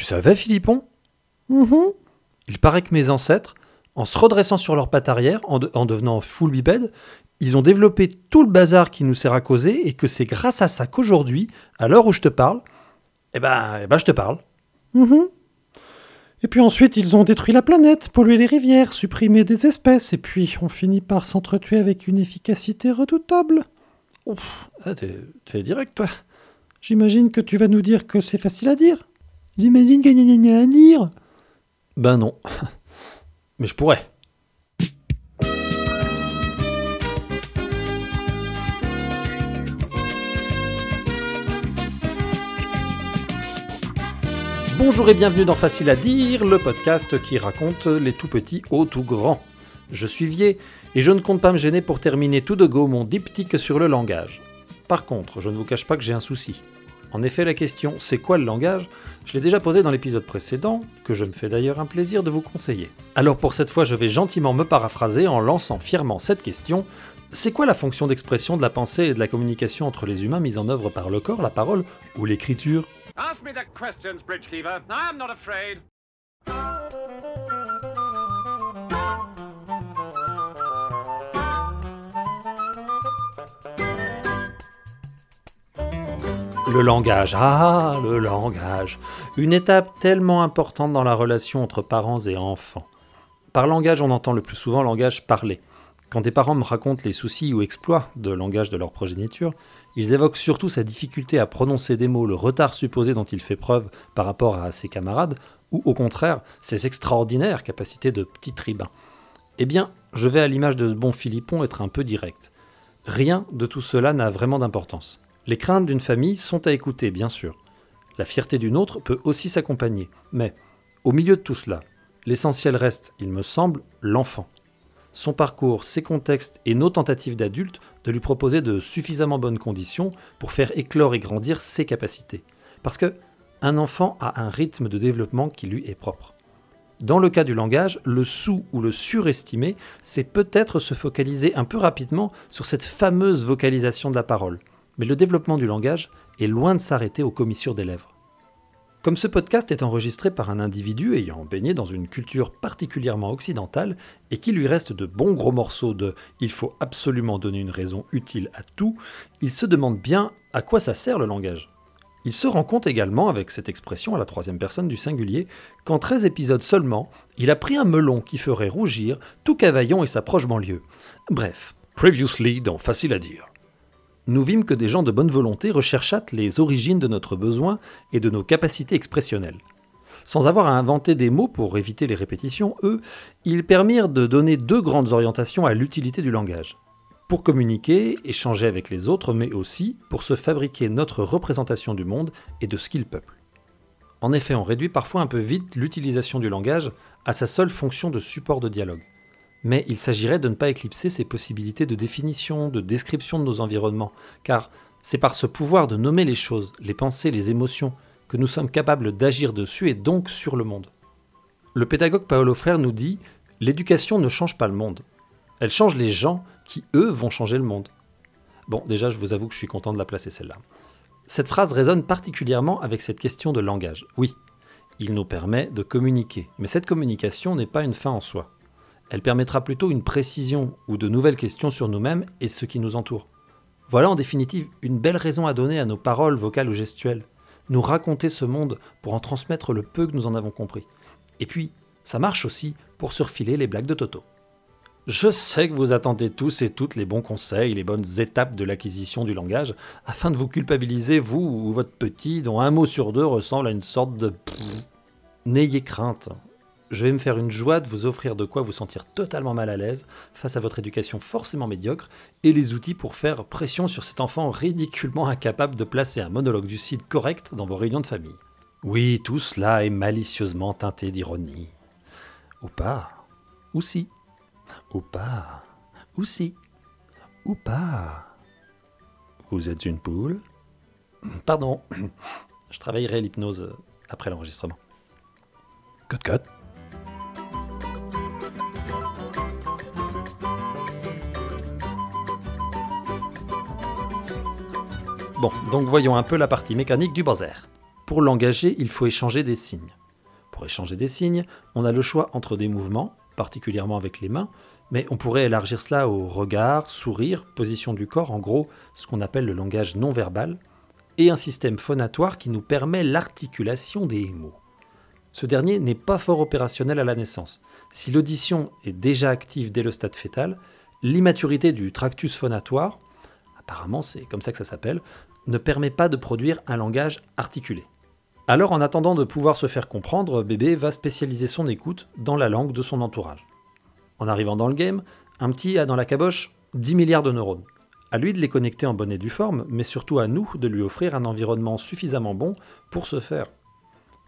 Tu savais, Philippon? Mhm. Il paraît que mes ancêtres, en se redressant sur leurs pattes arrière, en, de- en devenant full bipède, ils ont développé tout le bazar qui nous sert à causer et que c'est grâce à ça qu'aujourd'hui, à l'heure où je te parle, eh ben, eh ben je te parle. Mhm. Et puis ensuite, ils ont détruit la planète, pollué les rivières, supprimé des espèces, et puis on finit par s'entretuer avec une efficacité redoutable. Ah, t'es, t'es direct, toi. J'imagine que tu vas nous dire que c'est facile à dire. J'imagine qu'il n'y a à dire. Ben non. Mais je pourrais. Bonjour et bienvenue dans Facile à dire, le podcast qui raconte les tout petits aux tout grands. Je suis Vier et je ne compte pas me gêner pour terminer tout de go mon diptyque sur le langage. Par contre, je ne vous cache pas que j'ai un souci. En effet, la question c'est quoi le langage Je l'ai déjà posée dans l'épisode précédent, que je me fais d'ailleurs un plaisir de vous conseiller. Alors pour cette fois, je vais gentiment me paraphraser en lançant fièrement cette question. C'est quoi la fonction d'expression de la pensée et de la communication entre les humains mise en œuvre par le corps, la parole ou l'écriture? Le langage, ah, le langage. Une étape tellement importante dans la relation entre parents et enfants. Par langage, on entend le plus souvent langage parlé. Quand des parents me racontent les soucis ou exploits de langage de leur progéniture, ils évoquent surtout sa difficulté à prononcer des mots, le retard supposé dont il fait preuve par rapport à ses camarades, ou au contraire, ses extraordinaires capacités de petit tribun. Eh bien, je vais à l'image de ce bon Philippon être un peu direct. Rien de tout cela n'a vraiment d'importance. Les craintes d'une famille sont à écouter, bien sûr. La fierté d'une autre peut aussi s'accompagner. Mais, au milieu de tout cela, l'essentiel reste, il me semble, l'enfant. Son parcours, ses contextes et nos tentatives d'adultes de lui proposer de suffisamment bonnes conditions pour faire éclore et grandir ses capacités. Parce que un enfant a un rythme de développement qui lui est propre. Dans le cas du langage, le sous ou le surestimé, c'est peut-être se focaliser un peu rapidement sur cette fameuse vocalisation de la parole. Mais le développement du langage est loin de s'arrêter aux commissures des lèvres. Comme ce podcast est enregistré par un individu ayant baigné dans une culture particulièrement occidentale et qu'il lui reste de bons gros morceaux de il faut absolument donner une raison utile à tout, il se demande bien à quoi ça sert le langage. Il se rend compte également, avec cette expression à la troisième personne du singulier, qu'en 13 épisodes seulement, il a pris un melon qui ferait rougir tout Cavaillon et sa proche banlieue. Bref, previously dans Facile à dire. Nous vîmes que des gens de bonne volonté recherchatent les origines de notre besoin et de nos capacités expressionnelles. Sans avoir à inventer des mots pour éviter les répétitions, eux, ils permirent de donner deux grandes orientations à l'utilité du langage. Pour communiquer, échanger avec les autres, mais aussi pour se fabriquer notre représentation du monde et de ce qu'il peuple. En effet, on réduit parfois un peu vite l'utilisation du langage à sa seule fonction de support de dialogue. Mais il s'agirait de ne pas éclipser ses possibilités de définition, de description de nos environnements, car c'est par ce pouvoir de nommer les choses, les pensées, les émotions, que nous sommes capables d'agir dessus et donc sur le monde. Le pédagogue Paolo Frère nous dit L'éducation ne change pas le monde. Elle change les gens qui, eux, vont changer le monde. Bon, déjà, je vous avoue que je suis content de la placer celle-là. Cette phrase résonne particulièrement avec cette question de langage. Oui, il nous permet de communiquer, mais cette communication n'est pas une fin en soi. Elle permettra plutôt une précision ou de nouvelles questions sur nous-mêmes et ce qui nous entoure. Voilà en définitive une belle raison à donner à nos paroles vocales ou gestuelles. Nous raconter ce monde pour en transmettre le peu que nous en avons compris. Et puis, ça marche aussi pour se refiler les blagues de Toto. Je sais que vous attendez tous et toutes les bons conseils, les bonnes étapes de l'acquisition du langage, afin de vous culpabiliser, vous ou votre petit, dont un mot sur deux ressemble à une sorte de... N'ayez crainte. Je vais me faire une joie de vous offrir de quoi vous sentir totalement mal à l'aise face à votre éducation forcément médiocre et les outils pour faire pression sur cet enfant ridiculement incapable de placer un monologue du site correct dans vos réunions de famille. Oui, tout cela est malicieusement teinté d'ironie. Ou pas. Ou si. Ou pas. Ou si. Ou pas. Vous êtes une poule Pardon. Je travaillerai l'hypnose après l'enregistrement. Cut cut. Bon, donc voyons un peu la partie mécanique du bazar. Pour l'engager, il faut échanger des signes. Pour échanger des signes, on a le choix entre des mouvements, particulièrement avec les mains, mais on pourrait élargir cela au regard, sourire, position du corps, en gros ce qu'on appelle le langage non verbal, et un système phonatoire qui nous permet l'articulation des mots. Ce dernier n'est pas fort opérationnel à la naissance. Si l'audition est déjà active dès le stade fœtal, l'immaturité du tractus phonatoire, apparemment c'est comme ça que ça s'appelle, ne permet pas de produire un langage articulé. Alors en attendant de pouvoir se faire comprendre, bébé va spécialiser son écoute dans la langue de son entourage. En arrivant dans le game, un petit a dans la caboche 10 milliards de neurones. À lui de les connecter en bonne et due forme, mais surtout à nous de lui offrir un environnement suffisamment bon pour ce faire.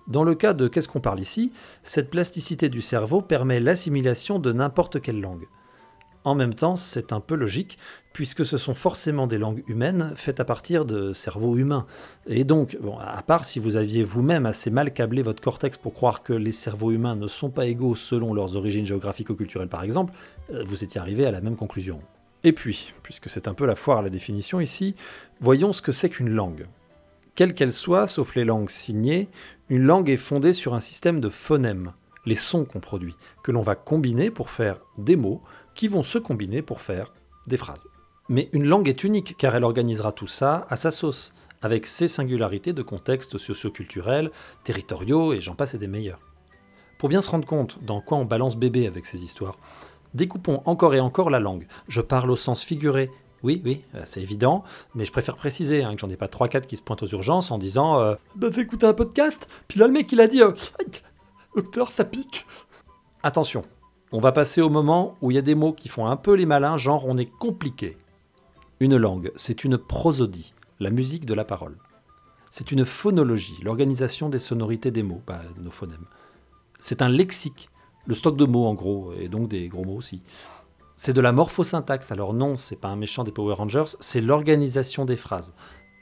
Dans le cas de Qu'est-ce qu'on parle ici, cette plasticité du cerveau permet l'assimilation de n'importe quelle langue. En même temps, c'est un peu logique, puisque ce sont forcément des langues humaines faites à partir de cerveaux humains. Et donc, à part si vous aviez vous-même assez mal câblé votre cortex pour croire que les cerveaux humains ne sont pas égaux selon leurs origines géographico-culturelles par exemple, euh, vous étiez arrivé à la même conclusion. Et puis, puisque c'est un peu la foire à la définition ici, voyons ce que c'est qu'une langue. Quelle qu'elle soit, sauf les langues signées, une langue est fondée sur un système de phonèmes, les sons qu'on produit, que l'on va combiner pour faire des mots, qui vont se combiner pour faire des phrases. Mais une langue est unique car elle organisera tout ça à sa sauce, avec ses singularités de contextes socioculturels, territoriaux et j'en passe et des meilleurs. Pour bien se rendre compte dans quoi on balance bébé avec ces histoires, découpons encore et encore la langue. Je parle au sens figuré, oui, oui, euh, c'est évident, mais je préfère préciser hein, que j'en ai pas 3-4 qui se pointent aux urgences en disant euh, Bah, écouter un podcast, puis là, le mec, il a dit euh, Docteur, ça pique. Attention, on va passer au moment où il y a des mots qui font un peu les malins, genre on est compliqué. Une langue, c'est une prosodie, la musique de la parole. C'est une phonologie, l'organisation des sonorités des mots, bah, nos phonèmes. C'est un lexique, le stock de mots en gros, et donc des gros mots aussi. C'est de la morphosyntaxe. Alors non, c'est pas un méchant des Power Rangers, c'est l'organisation des phrases.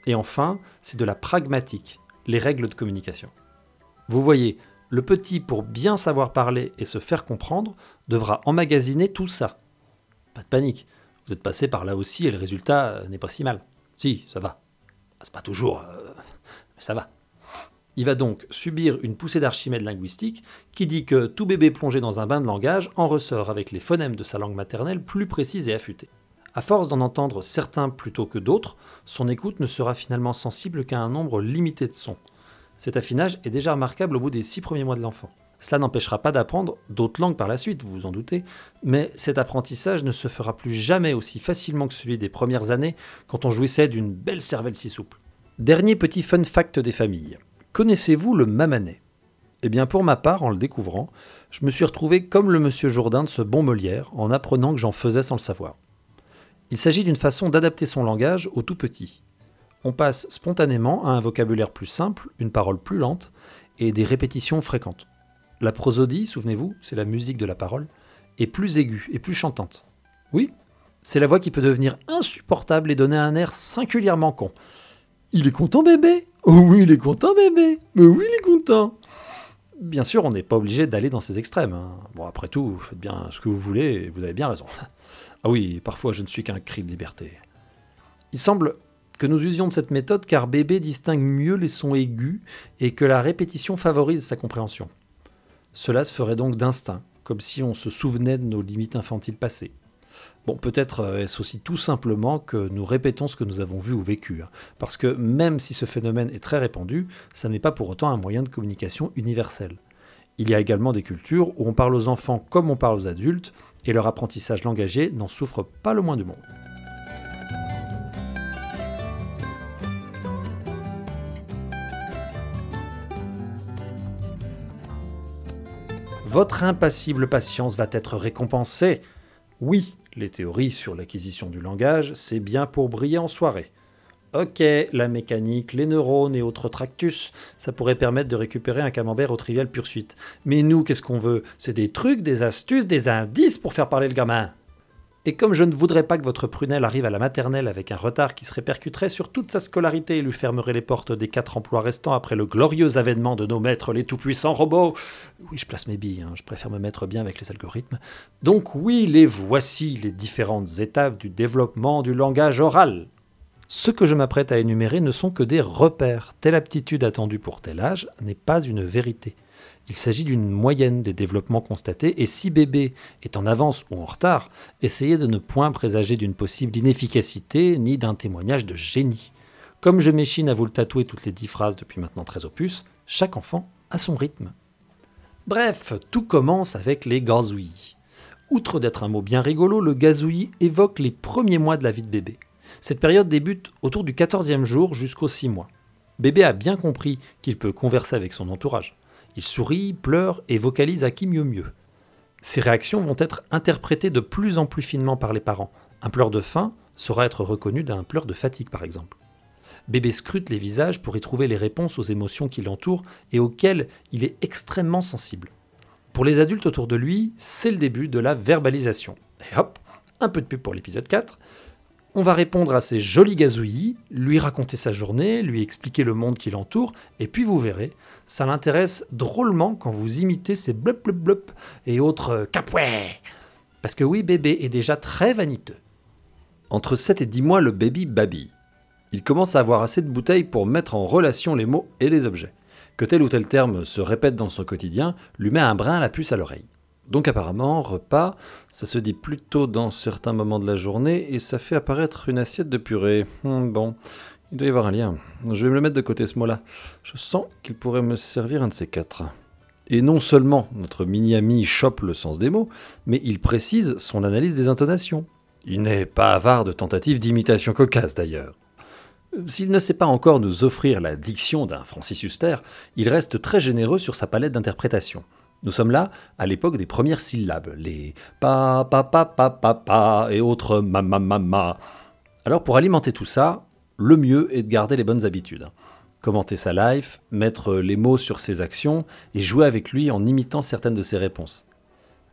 Et enfin, c'est de la pragmatique, les règles de communication. Vous voyez, le petit, pour bien savoir parler et se faire comprendre, devra emmagasiner tout ça. Pas de panique, vous êtes passé par là aussi et le résultat euh, n'est pas si mal. Si, ça va. C'est pas toujours, euh, mais ça va. Il va donc subir une poussée d'Archimède linguistique qui dit que tout bébé plongé dans un bain de langage en ressort avec les phonèmes de sa langue maternelle plus précises et affûtés. À force d'en entendre certains plutôt que d'autres, son écoute ne sera finalement sensible qu'à un nombre limité de sons. Cet affinage est déjà remarquable au bout des six premiers mois de l'enfant. Cela n'empêchera pas d'apprendre d'autres langues par la suite, vous vous en doutez, mais cet apprentissage ne se fera plus jamais aussi facilement que celui des premières années quand on jouissait d'une belle cervelle si souple. Dernier petit fun fact des familles. Connaissez-vous le mamanais? Eh bien, pour ma part, en le découvrant, je me suis retrouvé comme le monsieur Jourdain de ce bon Molière en apprenant que j'en faisais sans le savoir. Il s'agit d'une façon d'adapter son langage au tout petit. On passe spontanément à un vocabulaire plus simple, une parole plus lente et des répétitions fréquentes. La prosodie, souvenez-vous, c'est la musique de la parole, est plus aiguë et plus chantante. Oui, c'est la voix qui peut devenir insupportable et donner un air singulièrement con. Il est content bébé? Oh oui, il est content, bébé. Mais oui, il est content. Bien sûr, on n'est pas obligé d'aller dans ces extrêmes. Hein. Bon, après tout, faites bien ce que vous voulez et vous avez bien raison. Ah oui, parfois je ne suis qu'un cri de liberté. Il semble que nous usions de cette méthode car bébé distingue mieux les sons aigus et que la répétition favorise sa compréhension. Cela se ferait donc d'instinct, comme si on se souvenait de nos limites infantiles passées. Bon, peut-être euh, est-ce aussi tout simplement que nous répétons ce que nous avons vu ou vécu. Hein. Parce que même si ce phénomène est très répandu, ça n'est pas pour autant un moyen de communication universel. Il y a également des cultures où on parle aux enfants comme on parle aux adultes, et leur apprentissage langagier n'en souffre pas le moins du monde. Votre impassible patience va être récompensée. Oui, les théories sur l'acquisition du langage, c'est bien pour briller en soirée. Ok, la mécanique, les neurones et autres tractus, ça pourrait permettre de récupérer un camembert au trivial poursuite. Mais nous, qu'est-ce qu'on veut? C'est des trucs, des astuces, des indices pour faire parler le gamin. Et comme je ne voudrais pas que votre prunelle arrive à la maternelle avec un retard qui se répercuterait sur toute sa scolarité et lui fermerait les portes des quatre emplois restants après le glorieux avènement de nos maîtres les tout-puissants robots. Oui, je place mes billes, hein, je préfère me mettre bien avec les algorithmes. Donc oui, les voici les différentes étapes du développement du langage oral. Ce que je m'apprête à énumérer ne sont que des repères. Telle aptitude attendue pour tel âge n'est pas une vérité. Il s'agit d'une moyenne des développements constatés, et si bébé est en avance ou en retard, essayez de ne point présager d'une possible inefficacité ni d'un témoignage de génie. Comme je m'échine à vous le tatouer toutes les dix phrases depuis maintenant 13 opus, chaque enfant a son rythme. Bref, tout commence avec les gazouillis. Outre d'être un mot bien rigolo, le gazouillis évoque les premiers mois de la vie de bébé. Cette période débute autour du 14e jour jusqu'aux 6 mois. Bébé a bien compris qu'il peut converser avec son entourage. Il sourit, pleure et vocalise à qui mieux mieux. Ces réactions vont être interprétées de plus en plus finement par les parents. Un pleur de faim saura être reconnu d'un pleur de fatigue par exemple. Bébé scrute les visages pour y trouver les réponses aux émotions qui l'entourent et auxquelles il est extrêmement sensible. Pour les adultes autour de lui, c'est le début de la verbalisation. Et hop, un peu de pub pour l'épisode 4. On va répondre à ces jolis gazouillis, lui raconter sa journée, lui expliquer le monde qui l'entoure, et puis vous verrez, ça l'intéresse drôlement quand vous imitez ces blop blop blop et autres capouais. Parce que oui, bébé est déjà très vaniteux. Entre 7 et 10 mois, le baby babille. Il commence à avoir assez de bouteilles pour mettre en relation les mots et les objets. Que tel ou tel terme se répète dans son quotidien lui met un brin à la puce à l'oreille. Donc apparemment, repas, ça se dit plutôt dans certains moments de la journée et ça fait apparaître une assiette de purée. Hmm, bon, il doit y avoir un lien. Je vais me le mettre de côté ce mot-là. Je sens qu'il pourrait me servir un de ces quatre. Et non seulement notre mini-ami chope le sens des mots, mais il précise son analyse des intonations. Il n'est pas avare de tentatives d'imitation cocasse d'ailleurs. S'il ne sait pas encore nous offrir la diction d'un Francis Huster, il reste très généreux sur sa palette d'interprétation. Nous sommes là à l'époque des premières syllabes, les pa pa pa pa pa pa et autres ma ma ma ma. Alors pour alimenter tout ça, le mieux est de garder les bonnes habitudes. Commenter sa life, mettre les mots sur ses actions et jouer avec lui en imitant certaines de ses réponses.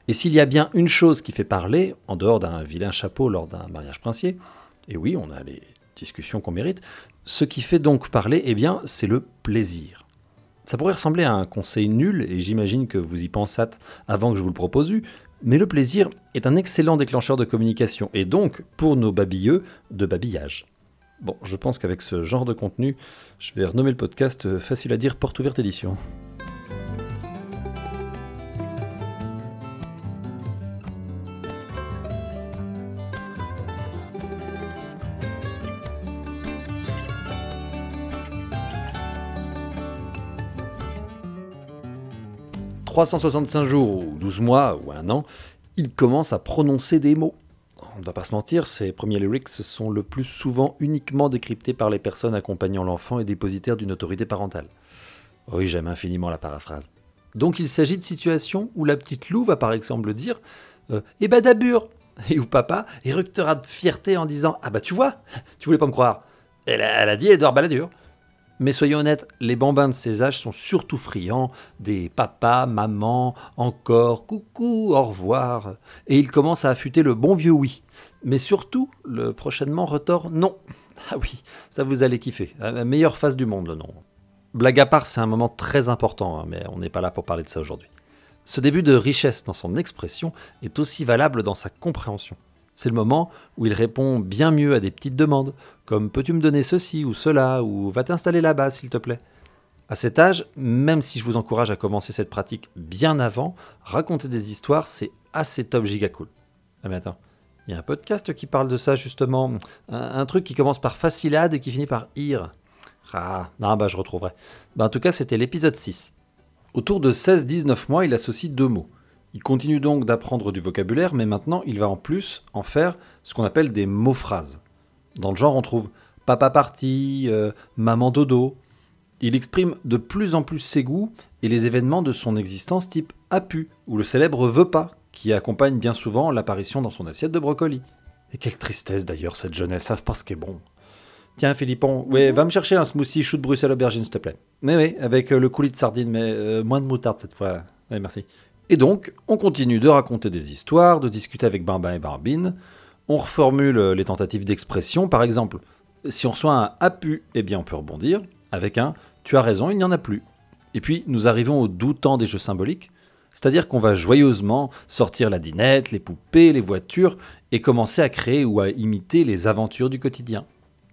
Et s'il y a bien une chose qui fait parler, en dehors d'un vilain chapeau lors d'un mariage princier, et oui, on a les discussions qu'on mérite, ce qui fait donc parler, eh bien, c'est le plaisir. Ça pourrait ressembler à un conseil nul, et j'imagine que vous y pensâtes avant que je vous le propose, mais le plaisir est un excellent déclencheur de communication, et donc, pour nos babilleux, de babillage. Bon, je pense qu'avec ce genre de contenu, je vais renommer le podcast euh, Facile à dire Porte ouverte édition. 365 jours ou 12 mois ou un an, il commence à prononcer des mots. On ne va pas se mentir, ces premiers lyrics sont le plus souvent uniquement décryptés par les personnes accompagnant l'enfant et dépositaires d'une autorité parentale. Oui, j'aime infiniment la paraphrase. Donc il s'agit de situations où la petite Lou va par exemple dire euh, Eh ben d'abur Et où papa éructera de fierté en disant Ah bah tu vois, tu voulais pas me croire. Elle a, elle dit Edouard Balladur. Mais soyons honnêtes, les bambins de ces âges sont surtout friands des papas, maman, encore, coucou, au revoir. Et ils commencent à affûter le bon vieux oui. Mais surtout, le prochainement retort non. Ah oui, ça vous allez kiffer. La meilleure phase du monde, le non. Blague à part, c'est un moment très important, hein, mais on n'est pas là pour parler de ça aujourd'hui. Ce début de richesse dans son expression est aussi valable dans sa compréhension. C'est le moment où il répond bien mieux à des petites demandes, comme peux-tu me donner ceci ou cela, ou va t'installer là-bas s'il te plaît? À cet âge, même si je vous encourage à commencer cette pratique bien avant, raconter des histoires, c'est assez top giga cool. Ah mais attends, il y a un podcast qui parle de ça justement, un, truc qui commence par facilade et qui finit par ir. Ah, non, bah je retrouverai. Bah, en tout cas, c'était l'épisode 6. Autour de 16-19 mois, il associe deux mots. Il continue donc d'apprendre du vocabulaire, mais maintenant il va en plus en faire ce qu'on appelle des mots-phrases. Dans le genre, on trouve papa parti, euh, maman dodo. Il exprime de plus en plus ses goûts et les événements de son existence type apu, ou le célèbre veut pas, qui accompagne bien souvent l'apparition dans son assiette de brocoli. Et quelle tristesse d'ailleurs cette jeunesse, savent pas ce qui est bon. Tiens Philippon, ouais, va me chercher un smoothie chou de Bruxelles aubergine s'il te plaît. Mais oui, avec euh, le coulis de sardine, mais euh, moins de moutarde cette fois. Merci. Et donc, on continue de raconter des histoires, de discuter avec Bambin et Barbine. On reformule les tentatives d'expression. Par exemple, si on reçoit un apu, eh bien on peut rebondir avec un tu as raison, il n'y en a plus. Et puis, nous arrivons au doux temps des jeux symboliques. C'est-à-dire qu'on va joyeusement sortir la dinette, les poupées, les voitures, et commencer à créer ou à imiter les aventures du quotidien.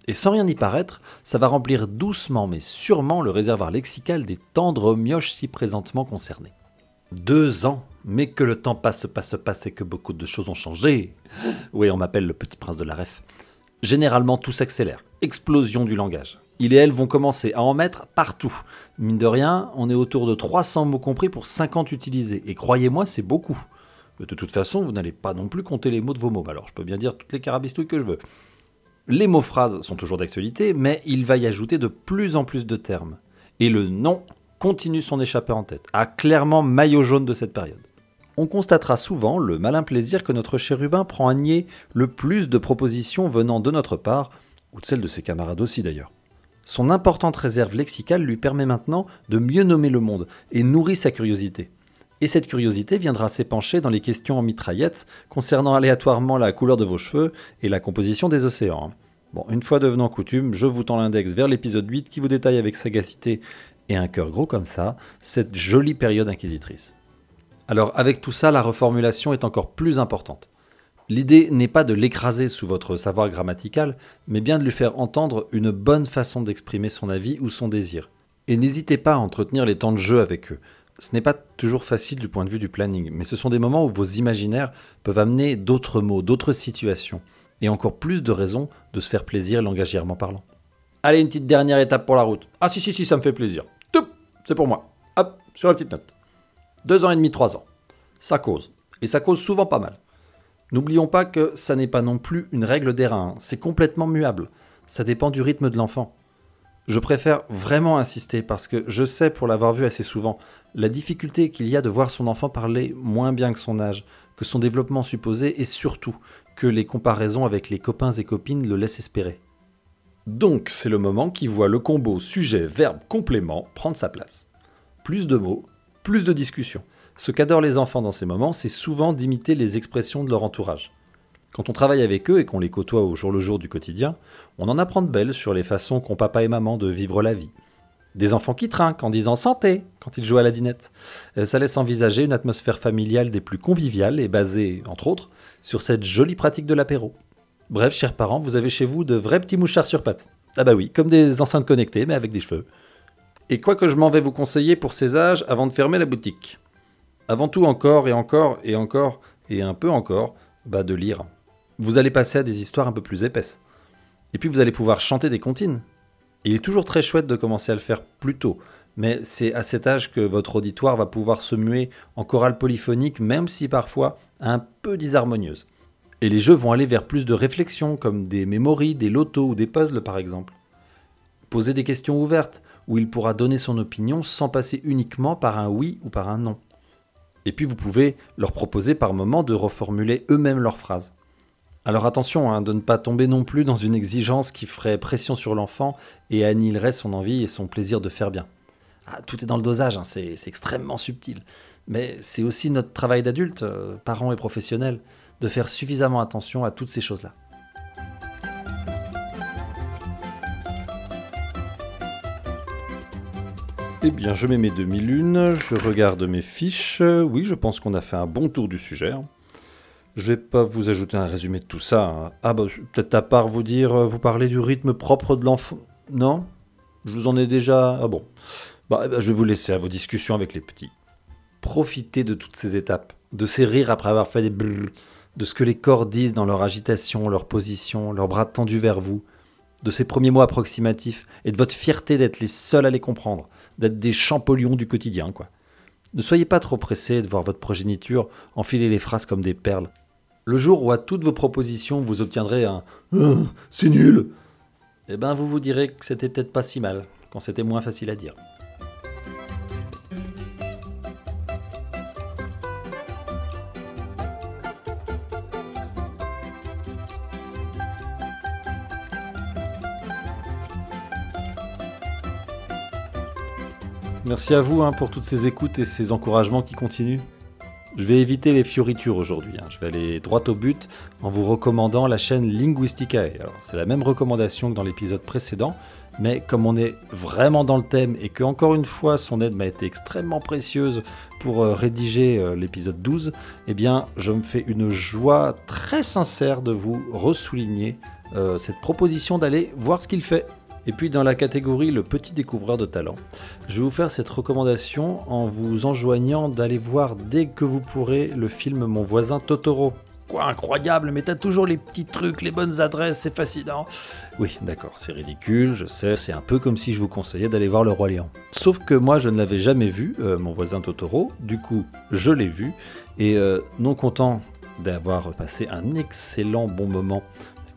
Et sans rien y paraître, ça va remplir doucement mais sûrement le réservoir lexical des tendres mioches si présentement concernés. Deux ans Mais que le temps passe, passe, passe et que beaucoup de choses ont changé Oui, on m'appelle le petit prince de la ref. Généralement, tout s'accélère. Explosion du langage. Il et elle vont commencer à en mettre partout. Mine de rien, on est autour de 300 mots compris pour 50 utilisés. Et croyez-moi, c'est beaucoup. De toute façon, vous n'allez pas non plus compter les mots de vos mots. Alors, je peux bien dire toutes les carabistouilles que je veux. Les mots-phrases sont toujours d'actualité, mais il va y ajouter de plus en plus de termes. Et le nom continue son échappée en tête, a clairement maillot jaune de cette période. On constatera souvent le malin plaisir que notre chérubin prend à nier le plus de propositions venant de notre part, ou de celles de ses camarades aussi d'ailleurs. Son importante réserve lexicale lui permet maintenant de mieux nommer le monde et nourrit sa curiosité. Et cette curiosité viendra s'épancher dans les questions en mitraillette concernant aléatoirement la couleur de vos cheveux et la composition des océans. Bon, une fois devenant coutume, je vous tends l'index vers l'épisode 8 qui vous détaille avec sagacité et un cœur gros comme ça cette jolie période inquisitrice. Alors avec tout ça, la reformulation est encore plus importante. L'idée n'est pas de l'écraser sous votre savoir grammatical, mais bien de lui faire entendre une bonne façon d'exprimer son avis ou son désir. Et n'hésitez pas à entretenir les temps de jeu avec eux. Ce n'est pas toujours facile du point de vue du planning, mais ce sont des moments où vos imaginaires peuvent amener d'autres mots, d'autres situations, et encore plus de raisons de se faire plaisir langagièrement parlant. Allez, une petite dernière étape pour la route. Ah si si si, ça me fait plaisir. C'est pour moi. Hop, sur la petite note. Deux ans et demi, trois ans. Ça cause. Et ça cause souvent pas mal. N'oublions pas que ça n'est pas non plus une règle d'airain, c'est complètement muable. Ça dépend du rythme de l'enfant. Je préfère vraiment insister parce que je sais, pour l'avoir vu assez souvent, la difficulté qu'il y a de voir son enfant parler moins bien que son âge, que son développement supposé et surtout que les comparaisons avec les copains et copines le laissent espérer. Donc c'est le moment qui voit le combo sujet, verbe, complément prendre sa place. Plus de mots, plus de discussions. Ce qu'adorent les enfants dans ces moments, c'est souvent d'imiter les expressions de leur entourage. Quand on travaille avec eux et qu'on les côtoie au jour le jour du quotidien, on en apprend de belles sur les façons qu'ont papa et maman de vivre la vie. Des enfants qui trinquent en disant santé quand ils jouent à la dinette. Euh, ça laisse envisager une atmosphère familiale des plus conviviales et basée, entre autres, sur cette jolie pratique de l'apéro. Bref, chers parents, vous avez chez vous de vrais petits mouchards sur pattes. Ah bah oui, comme des enceintes connectées, mais avec des cheveux. Et quoi que je m'en vais vous conseiller pour ces âges avant de fermer la boutique. Avant tout, encore et encore et encore et un peu encore, bah de lire. Vous allez passer à des histoires un peu plus épaisses. Et puis vous allez pouvoir chanter des comptines. Il est toujours très chouette de commencer à le faire plus tôt, mais c'est à cet âge que votre auditoire va pouvoir se muer en chorale polyphonique, même si parfois un peu disharmonieuse. Et les jeux vont aller vers plus de réflexion, comme des mémories, des lotos ou des puzzles par exemple. Poser des questions ouvertes, où il pourra donner son opinion sans passer uniquement par un oui ou par un non. Et puis vous pouvez leur proposer par moment de reformuler eux-mêmes leurs phrases. Alors attention hein, de ne pas tomber non plus dans une exigence qui ferait pression sur l'enfant et annihilerait son envie et son plaisir de faire bien. Ah, tout est dans le dosage, hein, c'est extrêmement subtil. Mais c'est aussi notre travail d'adulte, euh, parents et professionnels, de faire suffisamment attention à toutes ces choses-là. Eh bien, je mets mes demi-lunes, je regarde mes fiches. Oui, je pense qu'on a fait un bon tour du sujet. Je vais pas vous ajouter un résumé de tout ça. hein. Ah bah, peut-être à part vous dire, euh, vous parlez du rythme propre de l'enfant. Non? Je vous en ai déjà... Ah bon. Bah, eh ben, je vais vous laisser à vos discussions avec les petits. Profitez de toutes ces étapes, de ces rires après avoir fait des brrr, de ce que les corps disent dans leur agitation, leur position, leurs bras tendus vers vous, de ces premiers mots approximatifs et de votre fierté d'être les seuls à les comprendre, d'être des champollions du quotidien, quoi. Ne soyez pas trop pressés de voir votre progéniture enfiler les phrases comme des perles. Le jour où à toutes vos propositions vous obtiendrez un Ah, c'est nul, eh ben vous vous direz que c'était peut-être pas si mal, quand c'était moins facile à dire. Merci à vous hein, pour toutes ces écoutes et ces encouragements qui continuent. Je vais éviter les fioritures aujourd'hui. hein. Je vais aller droit au but en vous recommandant la chaîne Linguisticae. C'est la même recommandation que dans l'épisode précédent, mais comme on est vraiment dans le thème et que encore une fois son aide m'a été extrêmement précieuse pour euh, rédiger euh, l'épisode 12, eh bien, je me fais une joie très sincère de vous ressouligner euh, cette proposition d'aller voir ce qu'il fait. Et puis dans la catégorie le petit découvreur de talent, je vais vous faire cette recommandation en vous enjoignant d'aller voir dès que vous pourrez le film Mon voisin Totoro. Quoi, incroyable, mais t'as toujours les petits trucs, les bonnes adresses, c'est fascinant. Oui, d'accord, c'est ridicule, je sais, c'est un peu comme si je vous conseillais d'aller voir Le Roi Lion. Sauf que moi, je ne l'avais jamais vu, euh, mon voisin Totoro, du coup, je l'ai vu, et euh, non content d'avoir passé un excellent bon moment,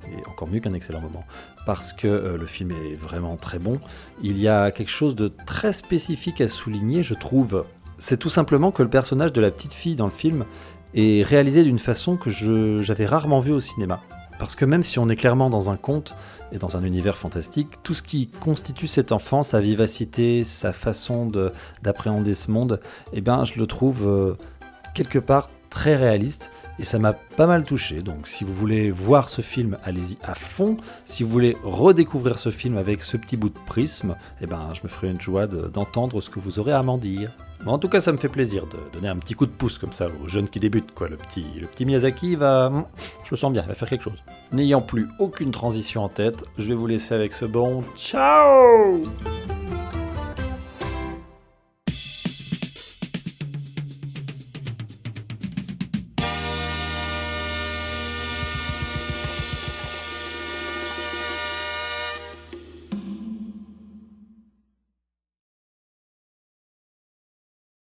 et encore mieux qu'un excellent moment, parce que euh, le film est vraiment très bon, il y a quelque chose de très spécifique à souligner, je trouve. C'est tout simplement que le personnage de la petite fille dans le film est réalisé d'une façon que j'avais rarement vue au cinéma. Parce que même si on est clairement dans un conte et dans un univers fantastique, tout ce qui constitue cet enfant, sa vivacité, sa façon de- d'appréhender ce monde, eh bien, je le trouve euh, quelque part très réaliste et ça m'a pas mal touché. Donc, si vous voulez voir ce film, allez-y à fond. Si vous voulez redécouvrir ce film avec ce petit bout de prisme, eh ben, je me ferai une joie de- d'entendre ce que vous aurez à m'en dire. En tout cas, ça me fait plaisir de donner un petit coup de pouce comme ça aux jeunes qui débutent. Quoi. Le, petit, le petit Miyazaki va. Je le sens bien, va faire quelque chose. N'ayant plus aucune transition en tête, je vais vous laisser avec ce bon ciao